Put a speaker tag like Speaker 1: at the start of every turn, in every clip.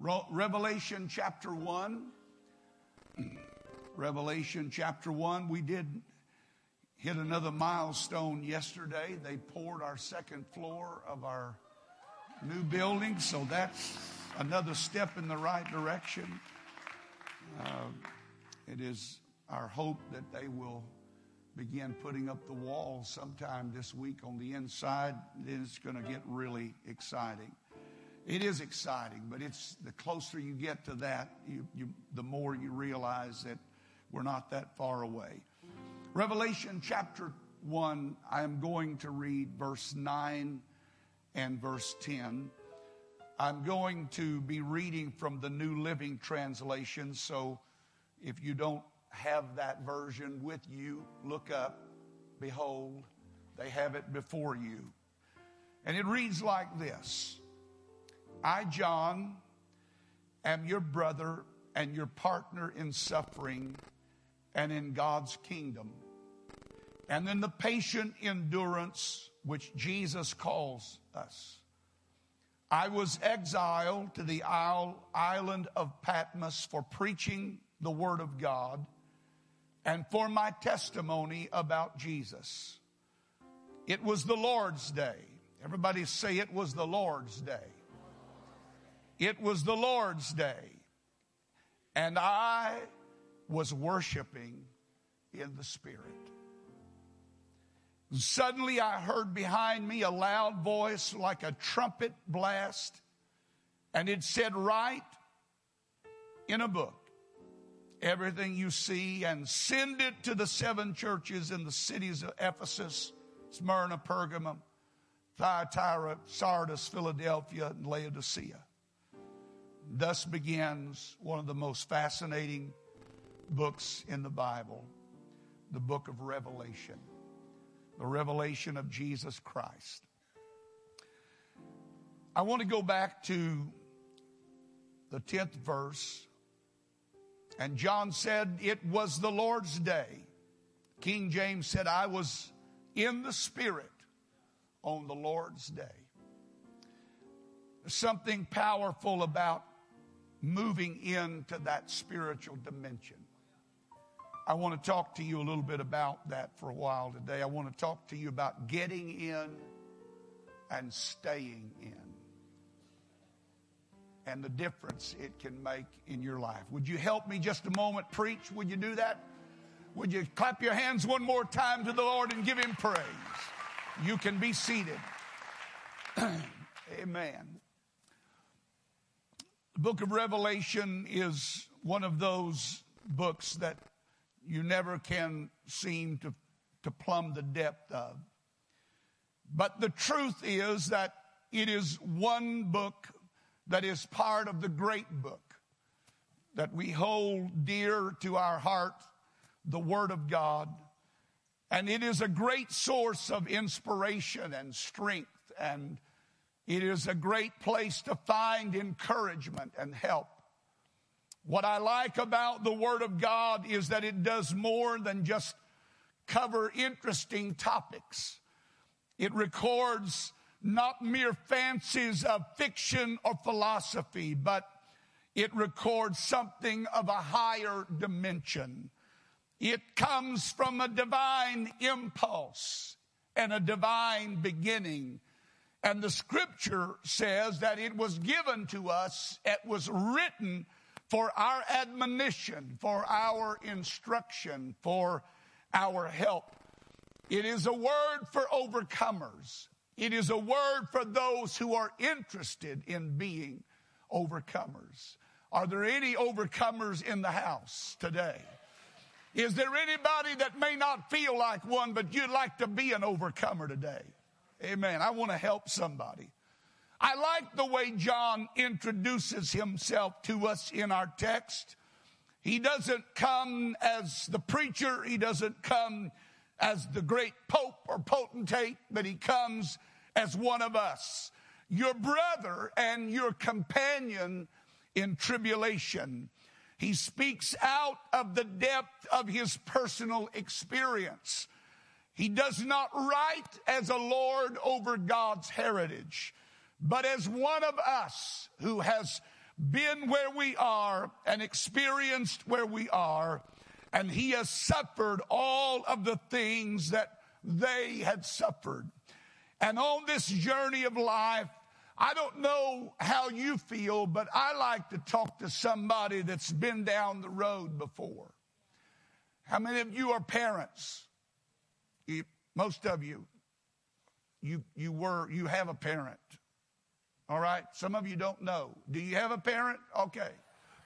Speaker 1: Revelation chapter 1. Revelation chapter 1. We did hit another milestone yesterday. They poured our second floor of our new building, so that's another step in the right direction. Uh, it is our hope that they will begin putting up the walls sometime this week on the inside. Then it's going to get really exciting. It is exciting, but it's the closer you get to that, you, you, the more you realize that we're not that far away. Revelation chapter 1, I am going to read verse 9 and verse 10. I'm going to be reading from the New Living Translation, so if you don't have that version with you, look up, behold, they have it before you. And it reads like this I, John, am your brother and your partner in suffering and in God's kingdom, and in the patient endurance which Jesus calls us. I was exiled to the island of Patmos for preaching the word of God and for my testimony about Jesus. It was the Lord's day. Everybody say it was the Lord's day. It was the Lord's day. And I was worshiping in the Spirit. Suddenly I heard behind me a loud voice like a trumpet blast, and it said, Write in a book everything you see and send it to the seven churches in the cities of Ephesus, Smyrna, Pergamum, Thyatira, Sardis, Philadelphia, and Laodicea. Thus begins one of the most fascinating books in the Bible, the book of Revelation, the revelation of Jesus Christ. I want to go back to the 10th verse and John said, It was the Lord's day. King James said, I was in the Spirit on the Lord's day. There's something powerful about moving into that spiritual dimension. I want to talk to you a little bit about that for a while today. I want to talk to you about getting in and staying in and the difference it can make in your life. Would you help me just a moment preach? Would you do that? Would you clap your hands one more time to the Lord and give him praise? You can be seated. Amen. Book of Revelation is one of those books that you never can seem to, to plumb the depth of. But the truth is that it is one book that is part of the great book that we hold dear to our heart, the Word of God. And it is a great source of inspiration and strength, and it is a great place to find encouragement and help. What I like about the Word of God is that it does more than just cover interesting topics. It records not mere fancies of fiction or philosophy, but it records something of a higher dimension. It comes from a divine impulse and a divine beginning. And the scripture says that it was given to us, it was written for our admonition, for our instruction, for our help. It is a word for overcomers. It is a word for those who are interested in being overcomers. Are there any overcomers in the house today? Is there anybody that may not feel like one, but you'd like to be an overcomer today? Amen. I want to help somebody. I like the way John introduces himself to us in our text. He doesn't come as the preacher, he doesn't come as the great pope or potentate, but he comes as one of us, your brother and your companion in tribulation. He speaks out of the depth of his personal experience. He does not write as a lord over God's heritage, but as one of us who has been where we are and experienced where we are, and he has suffered all of the things that they had suffered. And on this journey of life, I don't know how you feel, but I like to talk to somebody that's been down the road before. How many of you are parents? You, most of you, you, you were, you have a parent. All right. Some of you don't know. Do you have a parent? Okay.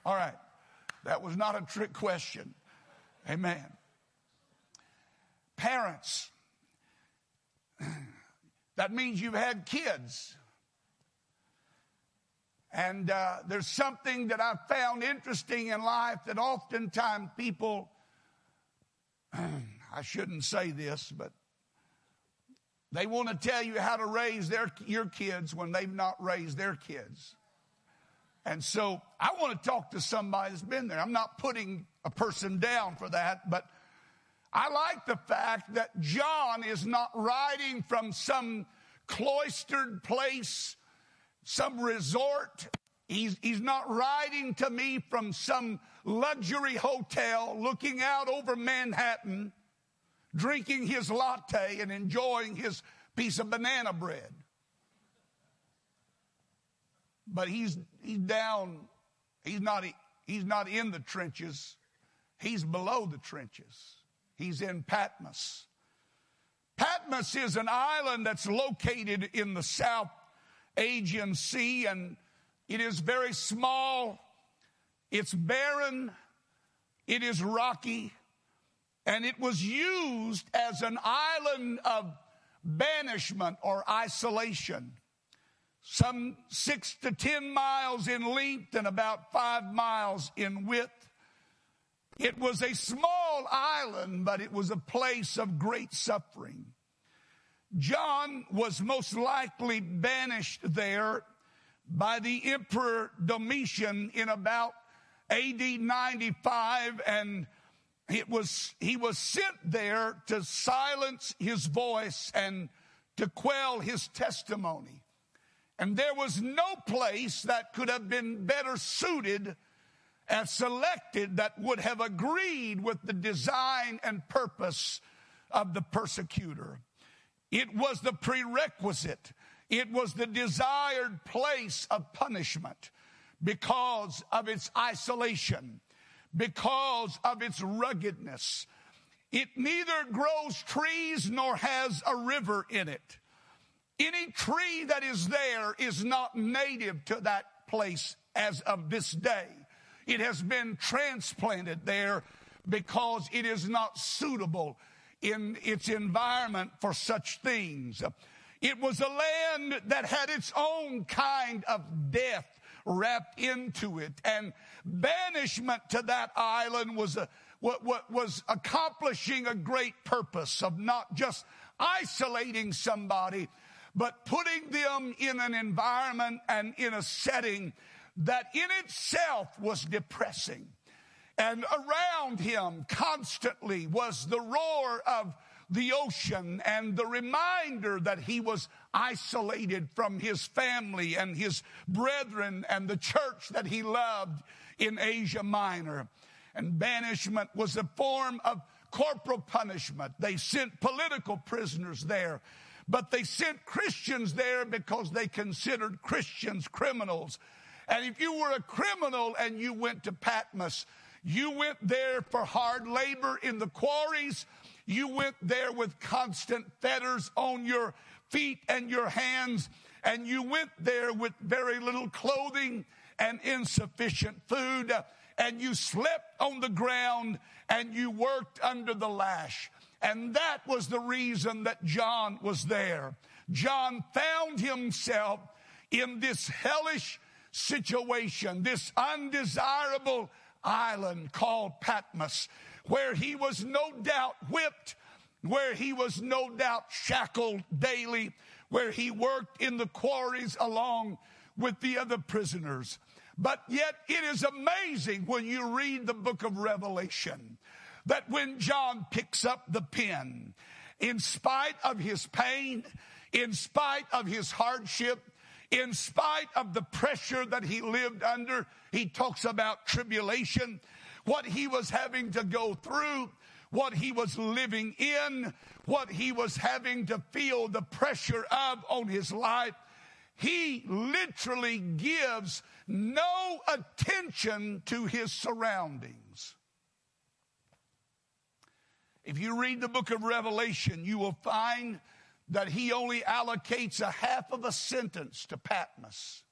Speaker 1: All right. That was not a trick question. Amen. Parents. That means you've had kids. And uh, there's something that I've found interesting in life that oftentimes people, I shouldn't say this, but they want to tell you how to raise their, your kids when they've not raised their kids. And so I want to talk to somebody that's been there. I'm not putting a person down for that, but I like the fact that John is not writing from some cloistered place some resort. He's, he's not riding to me from some luxury hotel looking out over Manhattan, drinking his latte and enjoying his piece of banana bread. But he's, he's down, he's not, he's not in the trenches, he's below the trenches. He's in Patmos. Patmos is an island that's located in the South Aegean Sea, and it is very small, it's barren, it is rocky, and it was used as an island of banishment or isolation. Some six to ten miles in length and about five miles in width. It was a small island, but it was a place of great suffering. John was most likely banished there by the Emperor Domitian in about AD 95 and it was, he was sent there to silence his voice and to quell his testimony. And there was no place that could have been better suited and selected that would have agreed with the design and purpose of the persecutor. It was the prerequisite. It was the desired place of punishment because of its isolation, because of its ruggedness. It neither grows trees nor has a river in it. Any tree that is there is not native to that place as of this day. It has been transplanted there because it is not suitable in its environment for such things. It was a land that had its own kind of death wrapped into it and banishment to that island was a, what, what was accomplishing a great purpose of not just isolating somebody, but putting them in an environment and in a setting that in itself was depressing. And around him constantly was the roar of the ocean and the reminder that he was isolated from his family and his brethren and the church that he loved in Asia Minor. And banishment was a form of corporal punishment. They sent political prisoners there, but they sent Christians there because they considered Christians criminals. And if you were a criminal and you went to Patmos, you went there for hard labor in the quarries. You went there with constant fetters on your feet and your hands. And you went there with very little clothing and insufficient food. And you slept on the ground and you worked under the lash. And that was the reason that John was there. John found himself in this hellish situation, this undesirable island called Patmos, where he was no doubt whipped, where he was no doubt shackled daily, where he worked in the quarries along with the other prisoners. But yet it is amazing when you read the book of Revelation that when John picks up the pen, in spite of his pain, in spite of his hardship, in spite of the pressure that he lived under. He talks about tribulation, what he was having to go through, what he was living in, what he was having to feel the pressure of on his life. He literally gives no attention to his surroundings. If you read the book of Revelation, you will find that he only allocates a half of a sentence to Patmos,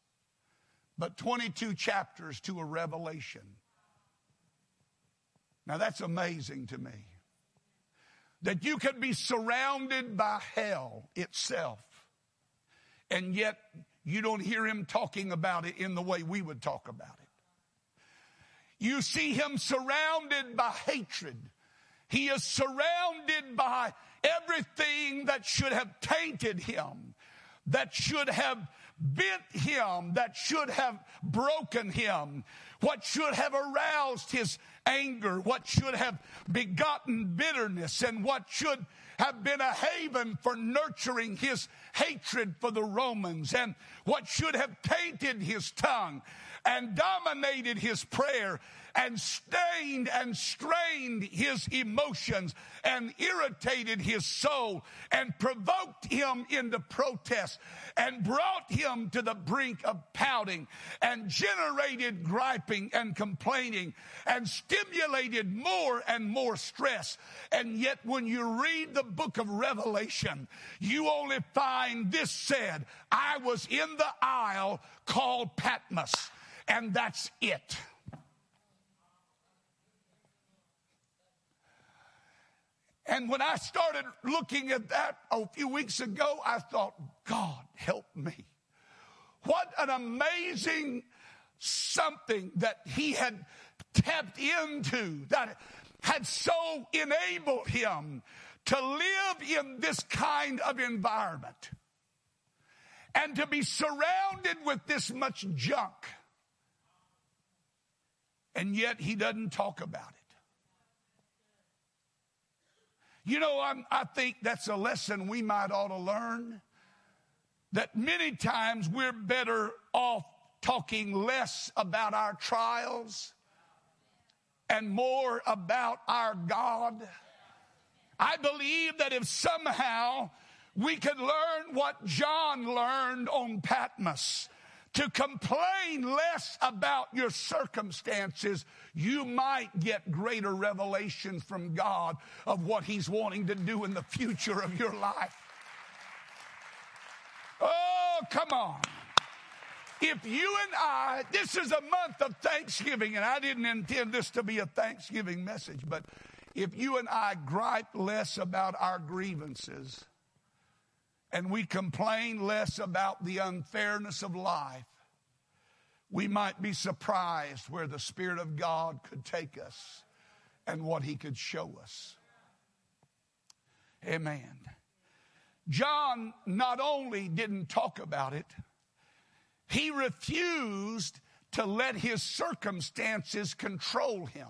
Speaker 1: but 22 chapters to a revelation. Now that's amazing to me. That you could be surrounded by hell itself, and yet you don't hear him talking about it in the way we would talk about it. You see him surrounded by hatred. He is surrounded by everything that should have tainted him, that should have bent him, that should have broken him, what should have aroused his anger, what should have begotten bitterness, and what should have been a haven for nurturing his hatred for the Romans, and what should have tainted his tongue and dominated his prayer and stained and strained his emotions and irritated his soul and provoked him into protest and brought him to the brink of pouting and generated griping and complaining and stimulated more and more stress. And yet when you read the book of Revelation, you only find this said, I was in the isle called Patmos and that's it. And when I started looking at that a few weeks ago, I thought, God, help me. What an amazing something that he had tapped into that had so enabled him to live in this kind of environment and to be surrounded with this much junk. And yet he doesn't talk about it. You know, I'm, i think that's a lesson we might ought to learn. That many times we're better off talking less about our trials and more about our God. I believe that if somehow we could learn what John learned on Patmos, to complain less about your circumstances, you might get greater revelation from God of what He's wanting to do in the future of your life. Oh, come on. If you and I, this is a month of Thanksgiving, and I didn't intend this to be a Thanksgiving message, but if you and I gripe less about our grievances, and we complain less about the unfairness of life, we might be surprised where the Spirit of God could take us and what He could show us. Amen. John not only didn't talk about it, he refused to let his circumstances control him.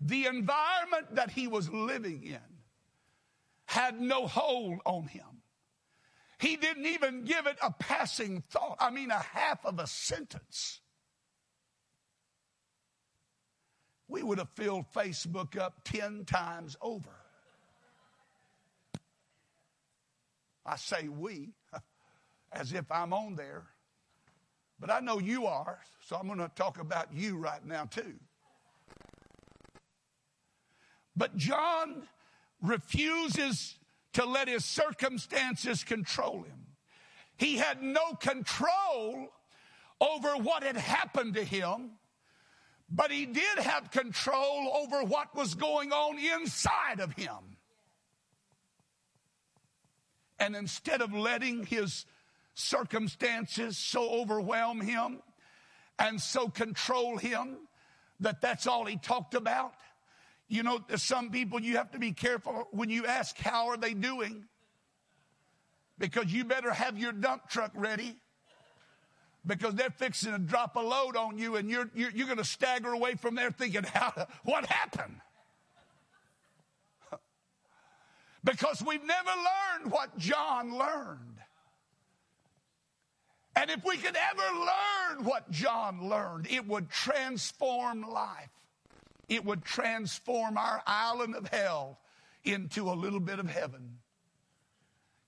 Speaker 1: The environment that he was living in had no hold on him. He didn't even give it a passing thought. I mean, a half of a sentence. We would have filled Facebook up 10 times over. I say we, as if I'm on there. But I know you are, so I'm going to talk about you right now, too. But John refuses to let his circumstances control him. He had no control over what had happened to him, but he did have control over what was going on inside of him. And instead of letting his circumstances so overwhelm him and so control him that that's all he talked about, you know, some people you have to be careful when you ask, How are they doing? Because you better have your dump truck ready because they're fixing to drop a load on you and you're, you're, you're going to stagger away from there thinking, How, What happened? because we've never learned what John learned. And if we could ever learn what John learned, it would transform life. It would transform our island of hell into a little bit of heaven.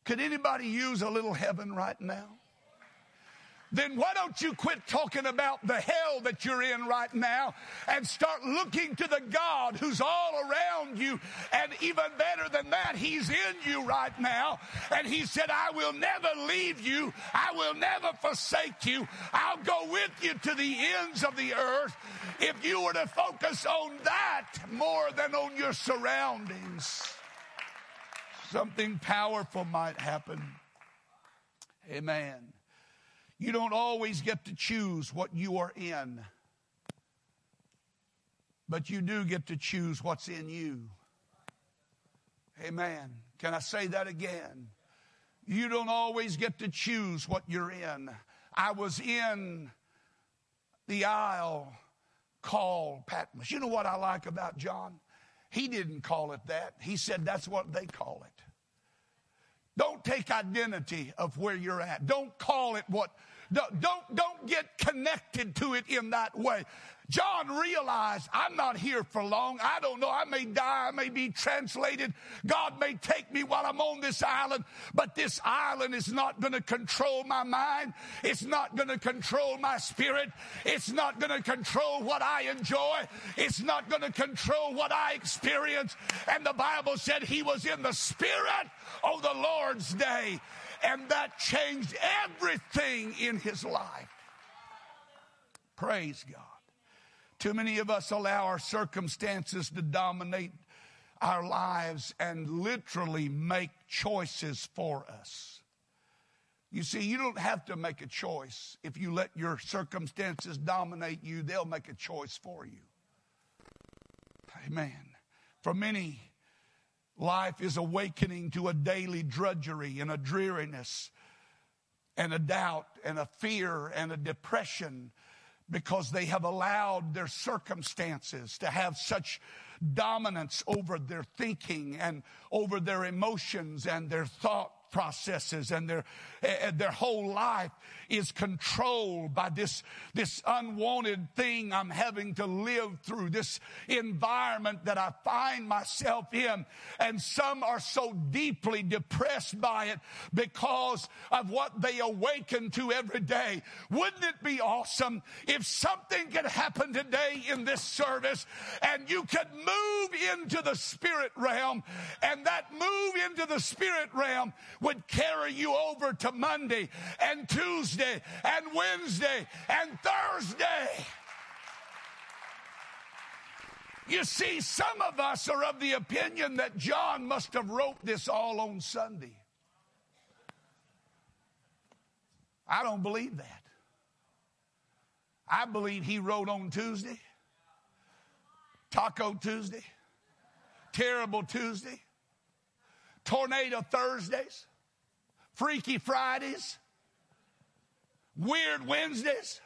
Speaker 1: Could anybody use a little heaven right now? Then why don't you quit talking about the hell that you're in right now and start looking to the God who's all around you. And even better than that, He's in you right now. And He said, I will never leave you. I will never forsake you. I'll go with you to the ends of the earth. If you were to focus on that more than on your surroundings, something powerful might happen. Amen. You don't always get to choose what you are in, but you do get to choose what's in you. Amen. Can I say that again? You don't always get to choose what you're in. I was in the isle called Patmos. You know what I like about John? He didn't call it that. He said that's what they call it. Don't take identity of where you're at. Don't call it what don't, don't, get connected to it in that way. John realized, I'm not here for long. I don't know. I may die. I may be translated. God may take me while I'm on this island, but this island is not going to control my mind. It's not going to control my spirit. It's not going to control what I enjoy. It's not going to control what I experience. And the Bible said he was in the spirit of the Lord's day and that changed everything in his life. Praise God. Too many of us allow our circumstances to dominate our lives and literally make choices for us. You see, you don't have to make a choice. If you let your circumstances dominate you, they'll make a choice for you. Amen. For many, Life is awakening to a daily drudgery and a dreariness and a doubt and a fear and a depression because they have allowed their circumstances to have such dominance over their thinking and over their emotions and their thought processes and their, uh, their whole life is controlled by this, this unwanted thing I'm having to live through, this environment that I find myself in. And some are so deeply depressed by it because of what they awaken to every day. Wouldn't it be awesome if something could happen today in this service and you could move into the spirit realm and that move into the spirit realm would carry you over to Monday and Tuesday and Wednesday and Thursday. You see, some of us are of the opinion that John must have wrote this all on Sunday. I don't believe that. I believe he wrote on Tuesday, Taco Tuesday, Terrible Tuesday, Tornado Thursdays, Freaky Fridays, Weird Wednesdays.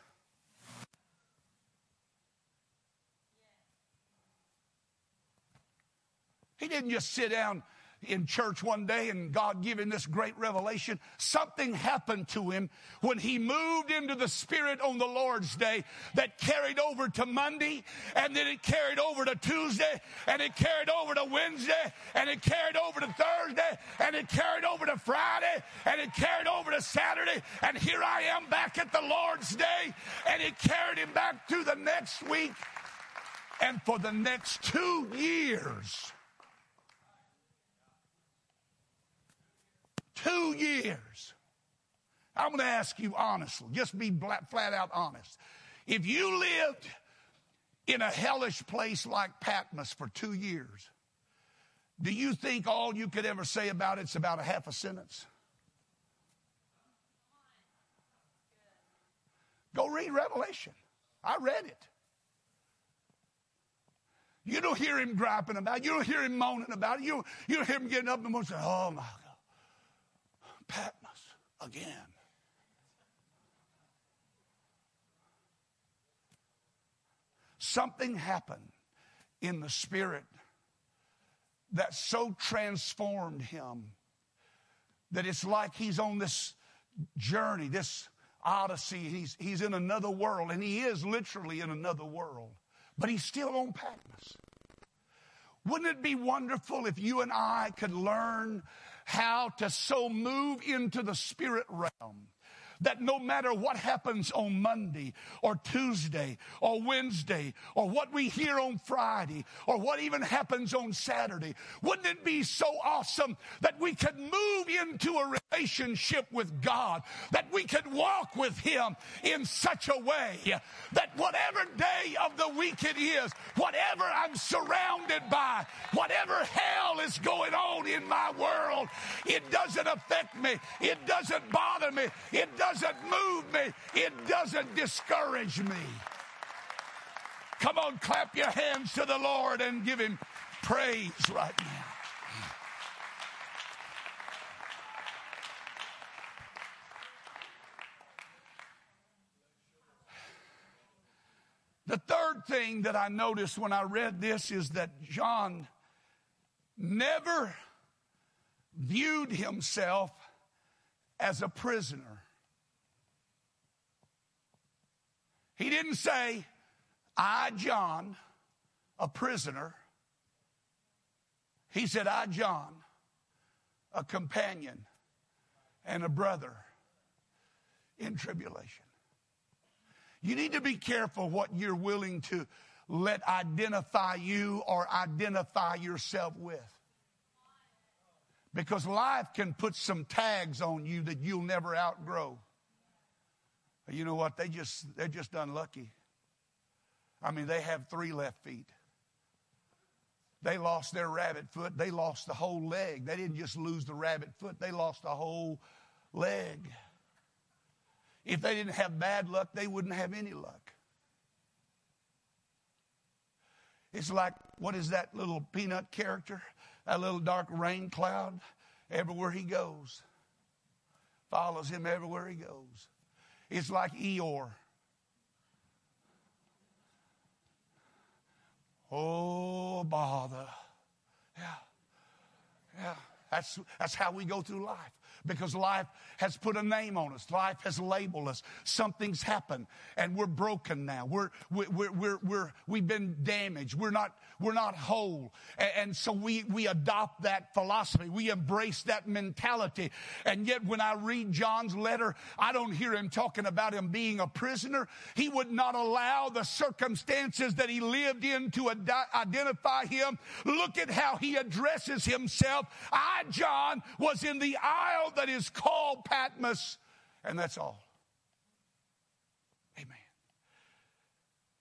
Speaker 1: He didn't just sit down in church one day and God him this great revelation. Something happened to him when he moved into the Spirit on the Lord's day that carried over to Monday and then it carried over to Tuesday and it carried over to Wednesday and it carried over to Thursday and it carried over to Friday and it carried over to Saturday and here I am back at the Lord's day and it carried him back to the next week and for the next two years Two years. I'm going to ask you honestly, just be flat out honest. If you lived in a hellish place like Patmos for two years, do you think all you could ever say about it's about a half a sentence? Go read Revelation. I read it. You don't hear him griping about it. You don't hear him moaning about it. You, you don't hear him getting up and saying, oh my Patmos again. Something happened in the spirit that so transformed him that it's like he's on this journey, this Odyssey. He's, he's in another world, and he is literally in another world, but he's still on Patmos. Wouldn't it be wonderful if you and I could learn how to so move into the spirit realm that no matter what happens on Monday or Tuesday or Wednesday or what we hear on Friday or what even happens on Saturday, wouldn't it be so awesome that we could move into a relationship with God, that we could walk with Him in such a way that whatever day of the week it is, whatever I'm surrounded by, whatever hell is going on in my world, it doesn't affect me. It doesn't bother me. It doesn't move me. It doesn't discourage me. Come on, clap your hands to the Lord and give Him praise right now. The third thing that I noticed when I read this is that John never viewed himself as a prisoner. He didn't say, I, John, a prisoner. He said, I, John, a companion and a brother in tribulation. You need to be careful what you're willing to let identify you or identify yourself with. Because life can put some tags on you that you'll never outgrow. You know what? They just they're just unlucky. I mean, they have three left feet. They lost their rabbit foot. They lost the whole leg. They didn't just lose the rabbit foot, they lost the whole leg. If they didn't have bad luck, they wouldn't have any luck. It's like, what is that little peanut character? That little dark rain cloud? Everywhere he goes, follows him everywhere he goes. It's like Eeyore. Oh, bother. Yeah. Yeah. That's, that's how we go through life because life has put a name on us. Life has labeled us. Something's happened and we're broken now. We're, we're, we're, we're, we've been damaged. We're not, we're not whole. And, and so we, we adopt that philosophy. We embrace that mentality. And yet when I read John's letter, I don't hear him talking about him being a prisoner. He would not allow the circumstances that he lived in to ad- identify him. Look at how he addresses himself. I, John, was in the isle that is called Patmos, and that's all. Amen.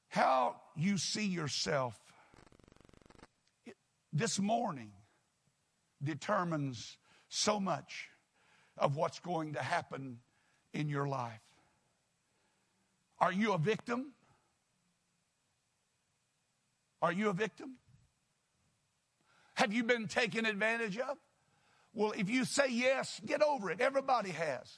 Speaker 1: How you see yourself this morning determines so much of what's going to happen in your life. Are you a victim? Are you a victim? Have you been taken advantage of? Well, if you say yes, get over it. Everybody has.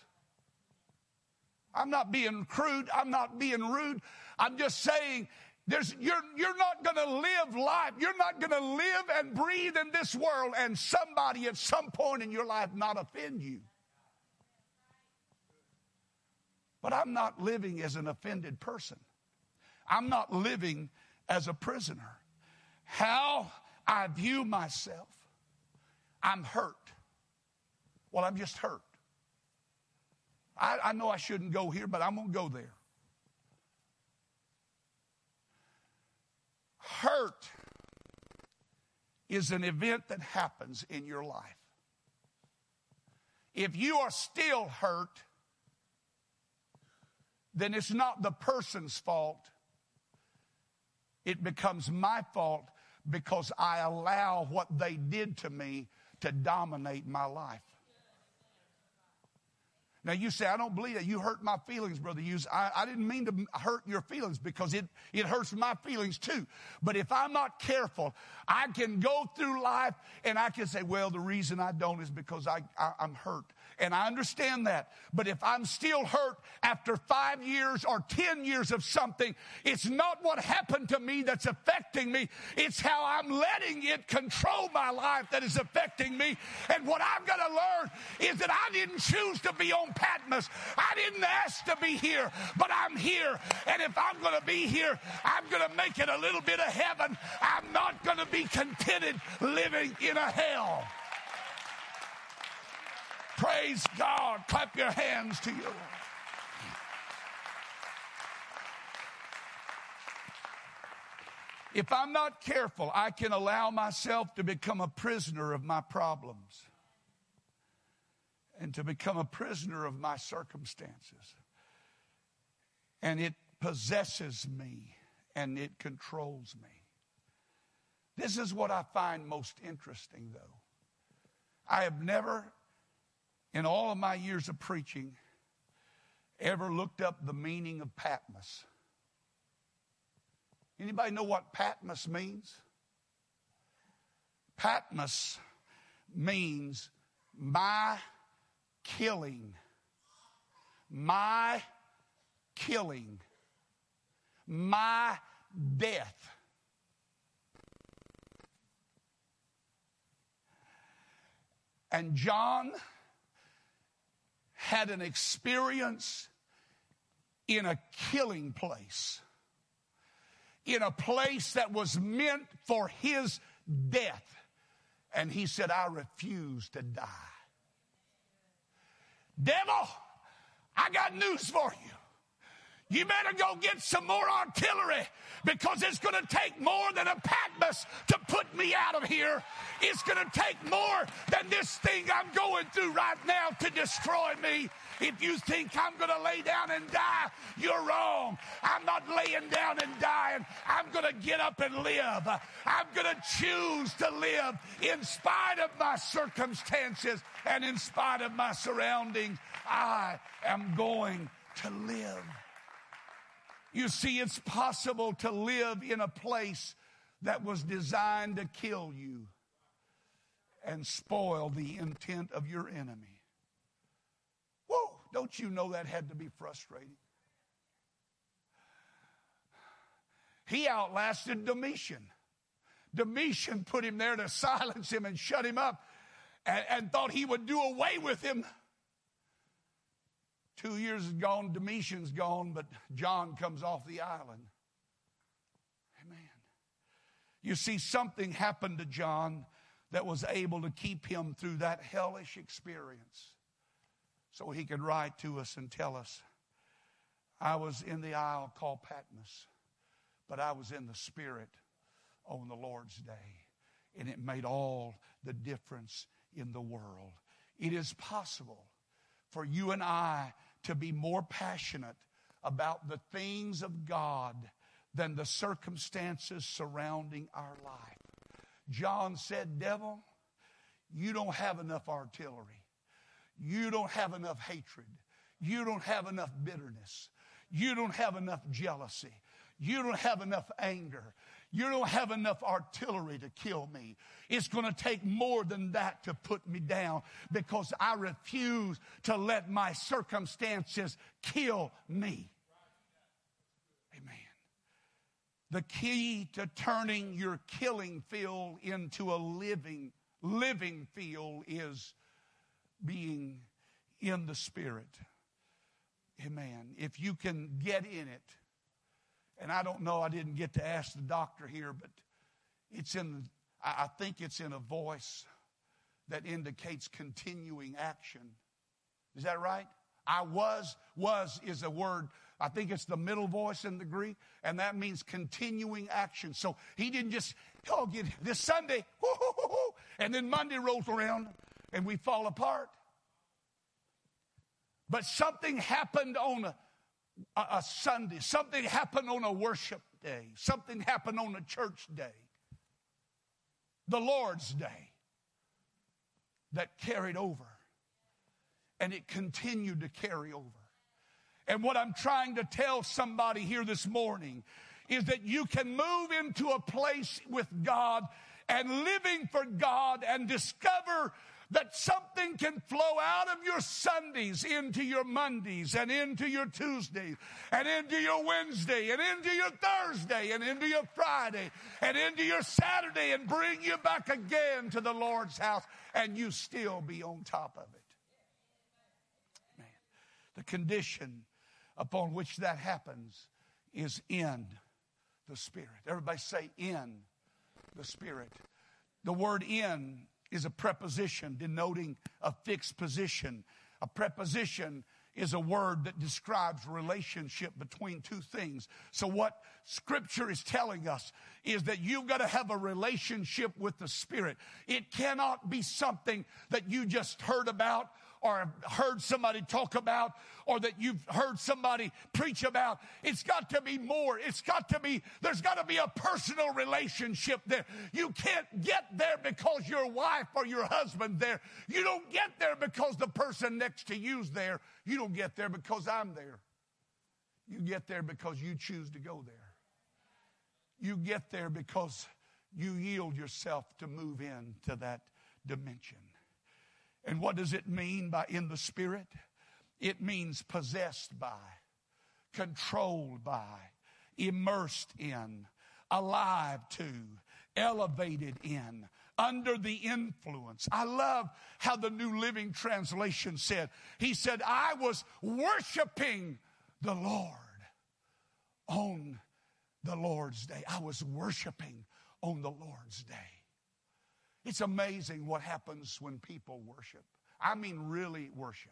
Speaker 1: I'm not being crude. I'm not being rude. I'm just saying there's, you're, you're not going to live life. You're not going to live and breathe in this world and somebody at some point in your life not offend you. But I'm not living as an offended person. I'm not living as a prisoner. How I view myself, I'm hurt. Well, I'm just hurt. I, I know I shouldn't go here, but I'm going to go there. Hurt is an event that happens in your life. If you are still hurt, then it's not the person's fault. It becomes my fault because I allow what they did to me to dominate my life. Now you say, I don't believe that. You hurt my feelings, Brother Hughes. I, I didn't mean to hurt your feelings because it, it hurts my feelings too. But if I'm not careful, I can go through life and I can say, well, the reason I don't is because I, I, I'm hurt. And I understand that. But if I'm still hurt after five years or 10 years of something, it's not what happened to me that's affecting me. It's how I'm letting it control my life that is affecting me. And what I've got to learn is that I didn't choose to be on Patmos. I didn't ask to be here, but I'm here. And if I'm going to be here, I'm going to make it a little bit of heaven. I'm not going to be contented living in a hell. Praise God. Clap your hands to you. If I'm not careful, I can allow myself to become a prisoner of my problems and to become a prisoner of my circumstances. And it possesses me and it controls me. This is what I find most interesting, though. I have never in all of my years of preaching ever looked up the meaning of Patmos. Anybody know what Patmos means? Patmos means my killing. My killing. My death. And John had an experience in a killing place, in a place that was meant for his death. And he said, I refuse to die. Devil, I got news for you. You better go get some more artillery because it's going to take more than a Patmos to put me out of here. It's going to take more than this thing I'm going through right now to destroy me. If you think I'm going to lay down and die, you're wrong. I'm not laying down and dying. I'm going to get up and live. I'm going to choose to live in spite of my circumstances and in spite of my surroundings. I am going to live. You see, it's possible to live in a place that was designed to kill you and spoil the intent of your enemy. Whoa, don't you know that had to be frustrating? He outlasted Domitian. Domitian put him there to silence him and shut him up and, and thought he would do away with him. Two years is gone, Domitian's gone, but John comes off the island. Amen. You see, something happened to John that was able to keep him through that hellish experience so he could write to us and tell us I was in the isle called Patmos, but I was in the Spirit on the Lord's day. And it made all the difference in the world. It is possible for you and I to be more passionate about the things of God than the circumstances surrounding our life. John said, Devil, you don't have enough artillery. You don't have enough hatred. You don't have enough bitterness. You don't have enough jealousy. You don't have enough anger. You don't have enough artillery to kill me. It's going to take more than that to put me down because I refuse to let my circumstances kill me. Amen. The key to turning your killing field into a living, living field is being in the Spirit. Amen. If you can get in it, and I don't know, I didn't get to ask the doctor here, but it's in, I think it's in a voice that indicates continuing action. Is that right? I was, was is a word, I think it's the middle voice in the Greek, and that means continuing action. So he didn't just, oh, get this Sunday, and then Monday rolls around and we fall apart. But something happened on a, a, Sunday, something happened on a worship day, something happened on a church day, the Lord's day, that carried over. And it continued to carry over. And what I'm trying to tell somebody here this morning is that you can move into a place with God and living for God and discover that something can flow out of your Sundays into your Mondays and into your Tuesdays and into your Wednesday and into your Thursday and into your Friday and into your Saturday and bring you back again to the Lord's house and you still be on top of it. Man, the condition upon which that happens is in the Spirit. Everybody say in the Spirit. The word in is a preposition denoting a fixed position. A preposition is a word that describes relationship between two things. So what scripture is telling us is that you've got to have a relationship with the Spirit. It cannot be something that you just heard about or heard somebody talk about or that you've heard somebody preach about. It's got to be more. It's got to be, there's got to be a personal relationship there. You can't get there because your wife or your husband there. You don't get there because the person next to you's there. You don't get there because I'm there. You get there because you choose to go there. You get there because you yield yourself to move into that dimension. And what does it mean by in the Spirit? It means possessed by, controlled by, immersed in, alive to, elevated in, under the influence. I love how the New Living Translation said. He said, I was worshiping the Lord on the Lord's day. I was worshiping on the Lord's day. It's amazing what happens when people worship. I mean, really worship.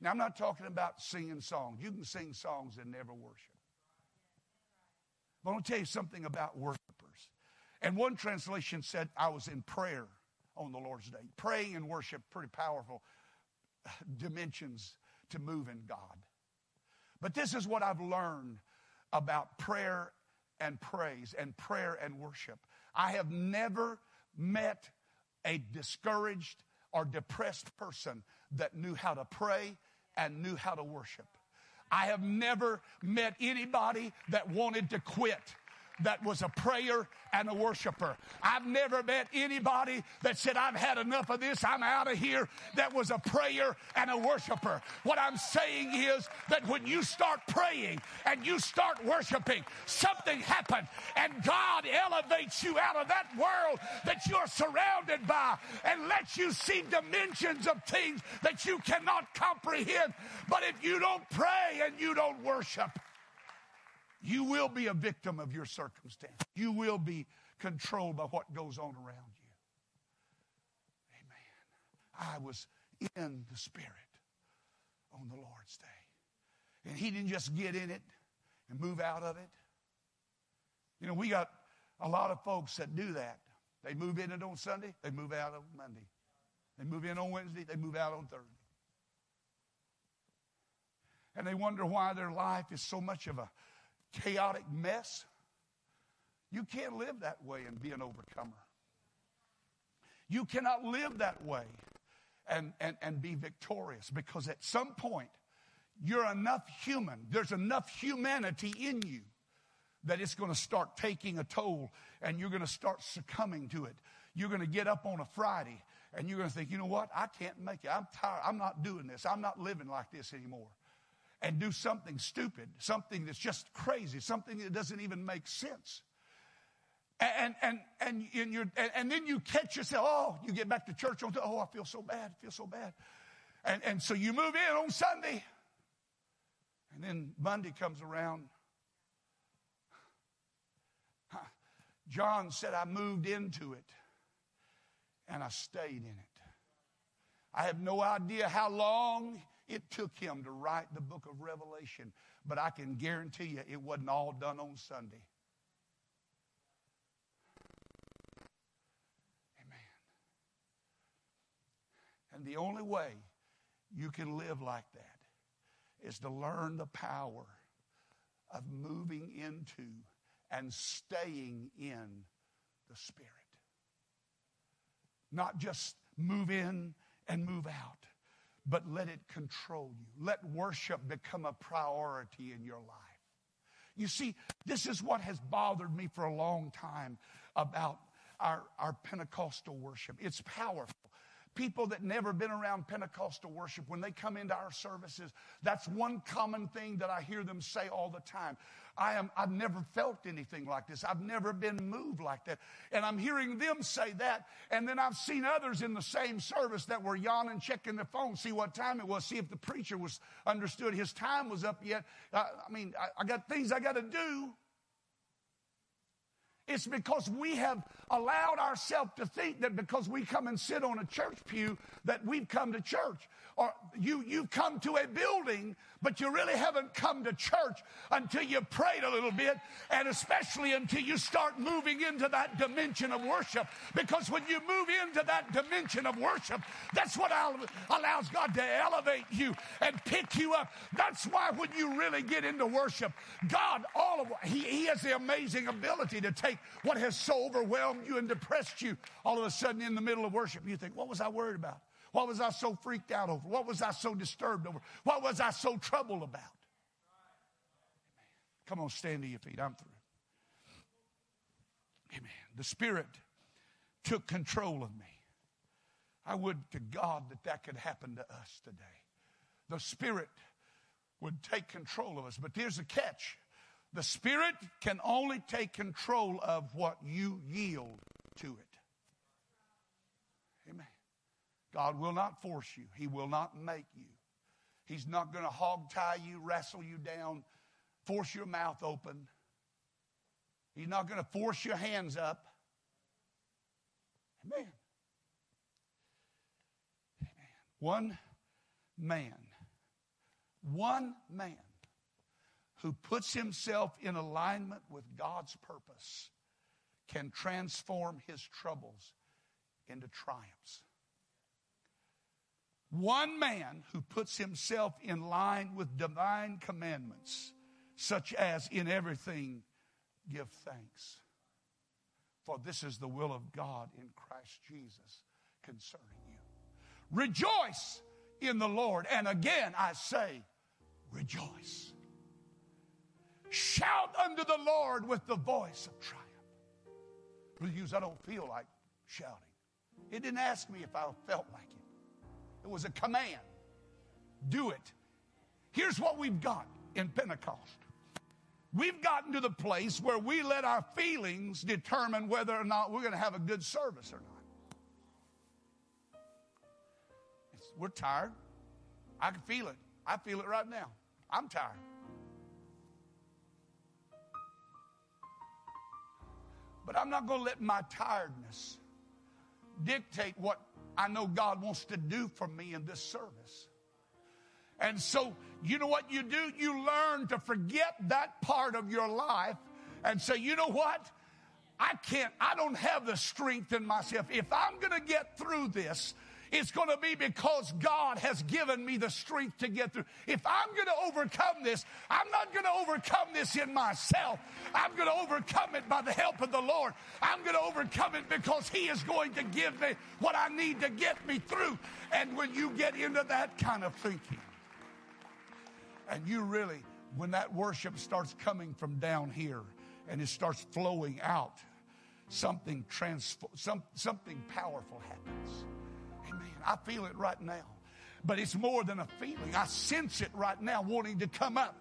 Speaker 1: Now, I'm not talking about singing songs. You can sing songs and never worship. But I want to tell you something about worshipers. And one translation said, I was in prayer on the Lord's day. Praying and worship, pretty powerful dimensions to move in God. But this is what I've learned about prayer and praise and prayer and worship. I have never met a discouraged or depressed person that knew how to pray and knew how to worship. I have never met anybody that wanted to quit that was a prayer and a worshiper. I've never met anybody that said, I've had enough of this, I'm out of here, that was a prayer and a worshiper. What I'm saying is that when you start praying and you start worshiping, something happens and God elevates you out of that world that you're surrounded by and lets you see dimensions of things that you cannot comprehend. But if you don't pray and you don't worship, you will be a victim of your circumstance. You will be controlled by what goes on around you. Amen. I was in the Spirit on the Lord's day. And He didn't just get in it and move out of it. You know, we got a lot of folks that do that. They move in it on Sunday, they move out on Monday. They move in on Wednesday, they move out on Thursday. And they wonder why their life is so much of a chaotic mess. You can't live that way and be an overcomer. You cannot live that way and, and, and be victorious because at some point you're enough human, there's enough humanity in you that it's going to start taking a toll and you're going to start succumbing to it. You're going to get up on a Friday and you're going to think, you know what? I can't make it. I'm tired. I'm not doing this. I'm not living like this anymore and do something stupid, something that's just crazy, something that doesn't even make sense. And, and, and, and, and, and then you catch yourself, oh, you get back to church on, oh, I feel so bad, I feel so bad. And, and so you move in on Sunday. And then Monday comes around. John said, I moved into it and I stayed in it. I have no idea how long it took him to write the book of Revelation, but I can guarantee you it wasn't all done on Sunday. Amen. And the only way you can live like that is to learn the power of moving into and staying in the Spirit. Not just move in and move out but let it control you. Let worship become a priority in your life. You see, this is what has bothered me for a long time about our, our Pentecostal worship. It's powerful. People that never been around Pentecostal worship, when they come into our services, that's one common thing that I hear them say all the time. I am, I've never felt anything like this. I've never been moved like that. And I'm hearing them say that. And then I've seen others in the same service that were yawning, checking their phone, see what time it was, see if the preacher was understood his time was up yet. Uh, I mean, I, I got things I got to do. It's because we have allowed ourselves to think that because we come and sit on a church pew that we've come to church. Or you, you've come to a building, but you really haven't come to church until you prayed a little bit, and especially until you start moving into that dimension of worship. Because when you move into that dimension of worship, that's what allows God to elevate you and pick you up. That's why when you really get into worship, God, all of He, he has the amazing ability to take what has so overwhelmed you and depressed you all of a sudden in the middle of worship. You think, what was I worried about? What was I so freaked out over? What was I so disturbed over? What was I so troubled about? Come on, stand to your feet. I'm through. Amen. The Spirit took control of me. I would to God that that could happen to us today. The Spirit would take control of us. But there's a catch the Spirit can only take control of what you yield to it. God will not force you. He will not make you. He's not going to hog tie you, wrestle you down, force your mouth open. He's not going to force your hands up. Amen. Amen. One man, one man who puts himself in alignment with God's purpose can transform his troubles into triumphs. One man who puts himself in line with divine commandments, such as in everything give thanks. For this is the will of God in Christ Jesus concerning you. Rejoice in the Lord. And again I say, rejoice. Shout unto the Lord with the voice of triumph. Please, I don't feel like shouting. He didn't ask me if I felt like it. It was a command. Do it. Here's what we've got in Pentecost. We've gotten to the place where we let our feelings determine whether or not we're going to have a good service or not. It's, we're tired. I can feel it. I feel it right now. I'm tired. But I'm not going to let my tiredness dictate what I know God wants to do for me in this service. And so, you know what you do? You learn to forget that part of your life and say, you know what? I can't, I don't have the strength in myself. If I'm going to get through this, it's going to be because God has given me the strength to get through. If I'm going to overcome this, I'm not going to overcome this in myself. I'm going to overcome it by the help of the Lord. I'm going to overcome it because He is going to give me what I need to get me through. And when you get into that kind of thinking, and you really, when that worship starts coming from down here and it starts flowing out, something transform, some, something powerful happens. I feel it right now. But it's more than a feeling. I sense it right now wanting to come up.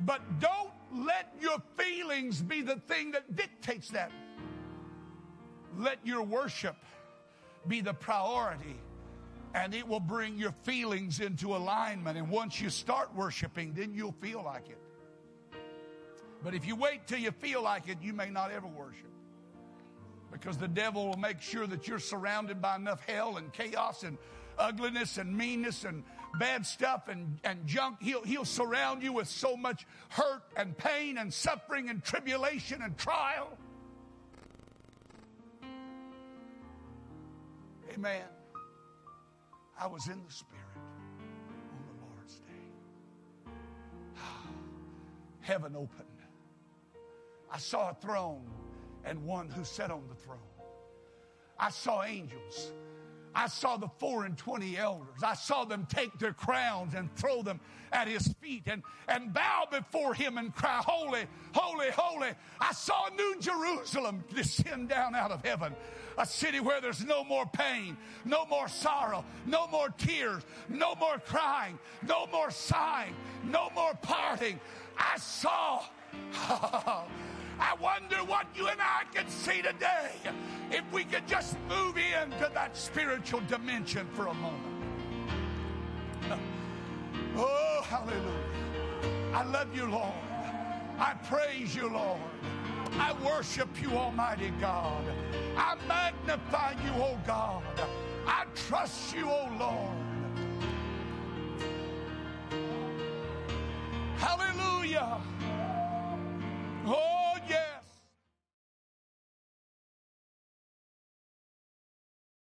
Speaker 1: But don't let your feelings be the thing that dictates that. Let your worship be the priority and it will bring your feelings into alignment. And once you start worshiping, then you'll feel like it. But if you wait till you feel like it, you may not ever worship because the devil will make sure that you're surrounded by enough hell and chaos and ugliness and meanness and bad stuff and, and junk. He'll, he'll surround you with so much hurt and pain and suffering and tribulation and trial. Amen. I was in the Spirit on the Lord's day. Heaven opened. I saw a throne and one who sat on the throne. I saw angels. I saw the four and twenty elders. I saw them take their crowns and throw them at his feet and, and bow before him and cry, Holy, holy, holy. I saw New Jerusalem descend down out of heaven. a city where there's no more pain, no more sorrow, no more tears, no more crying, no more sighing, no more parting. I saw. I wonder what you and I could see today if we could just move into that spiritual dimension for a moment. Oh, hallelujah. I love you, Lord. I praise you, Lord. I worship you, Almighty God. I magnify you, O oh God. I trust you, O oh Lord. Hallelujah.